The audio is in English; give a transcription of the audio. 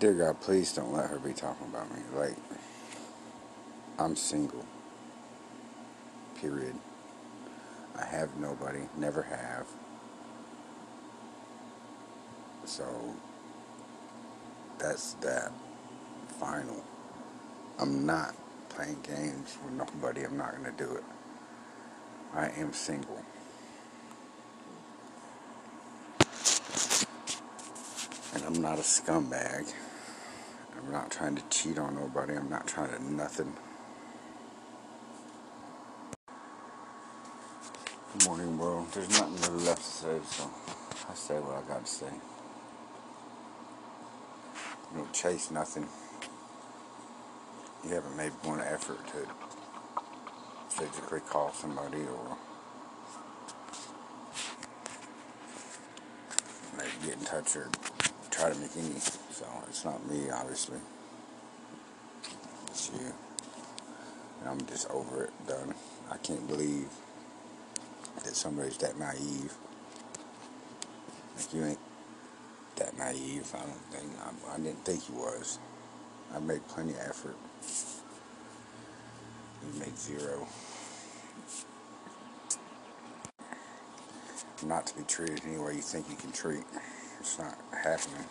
Dear God, please don't let her be talking about me. Like, I'm single. Period. I have nobody, never have. So, that's that. Final. I'm not playing games with nobody. I'm not going to do it. I am single. And I'm not a scumbag. I'm not trying to cheat on nobody. I'm not trying to nothing. Good morning, world. There's nothing really left to say, so I say what I got to say. You don't chase nothing. You haven't made one effort to physically call somebody or maybe get in touch or try to make any. So it's not me, obviously. It's you. And I'm just over it, done. I can't believe that somebody's that naive. Like you ain't that naive. I don't think. I, I didn't think you was. I made plenty of effort. You made zero. Not to be treated any way you think you can treat. It's not happening.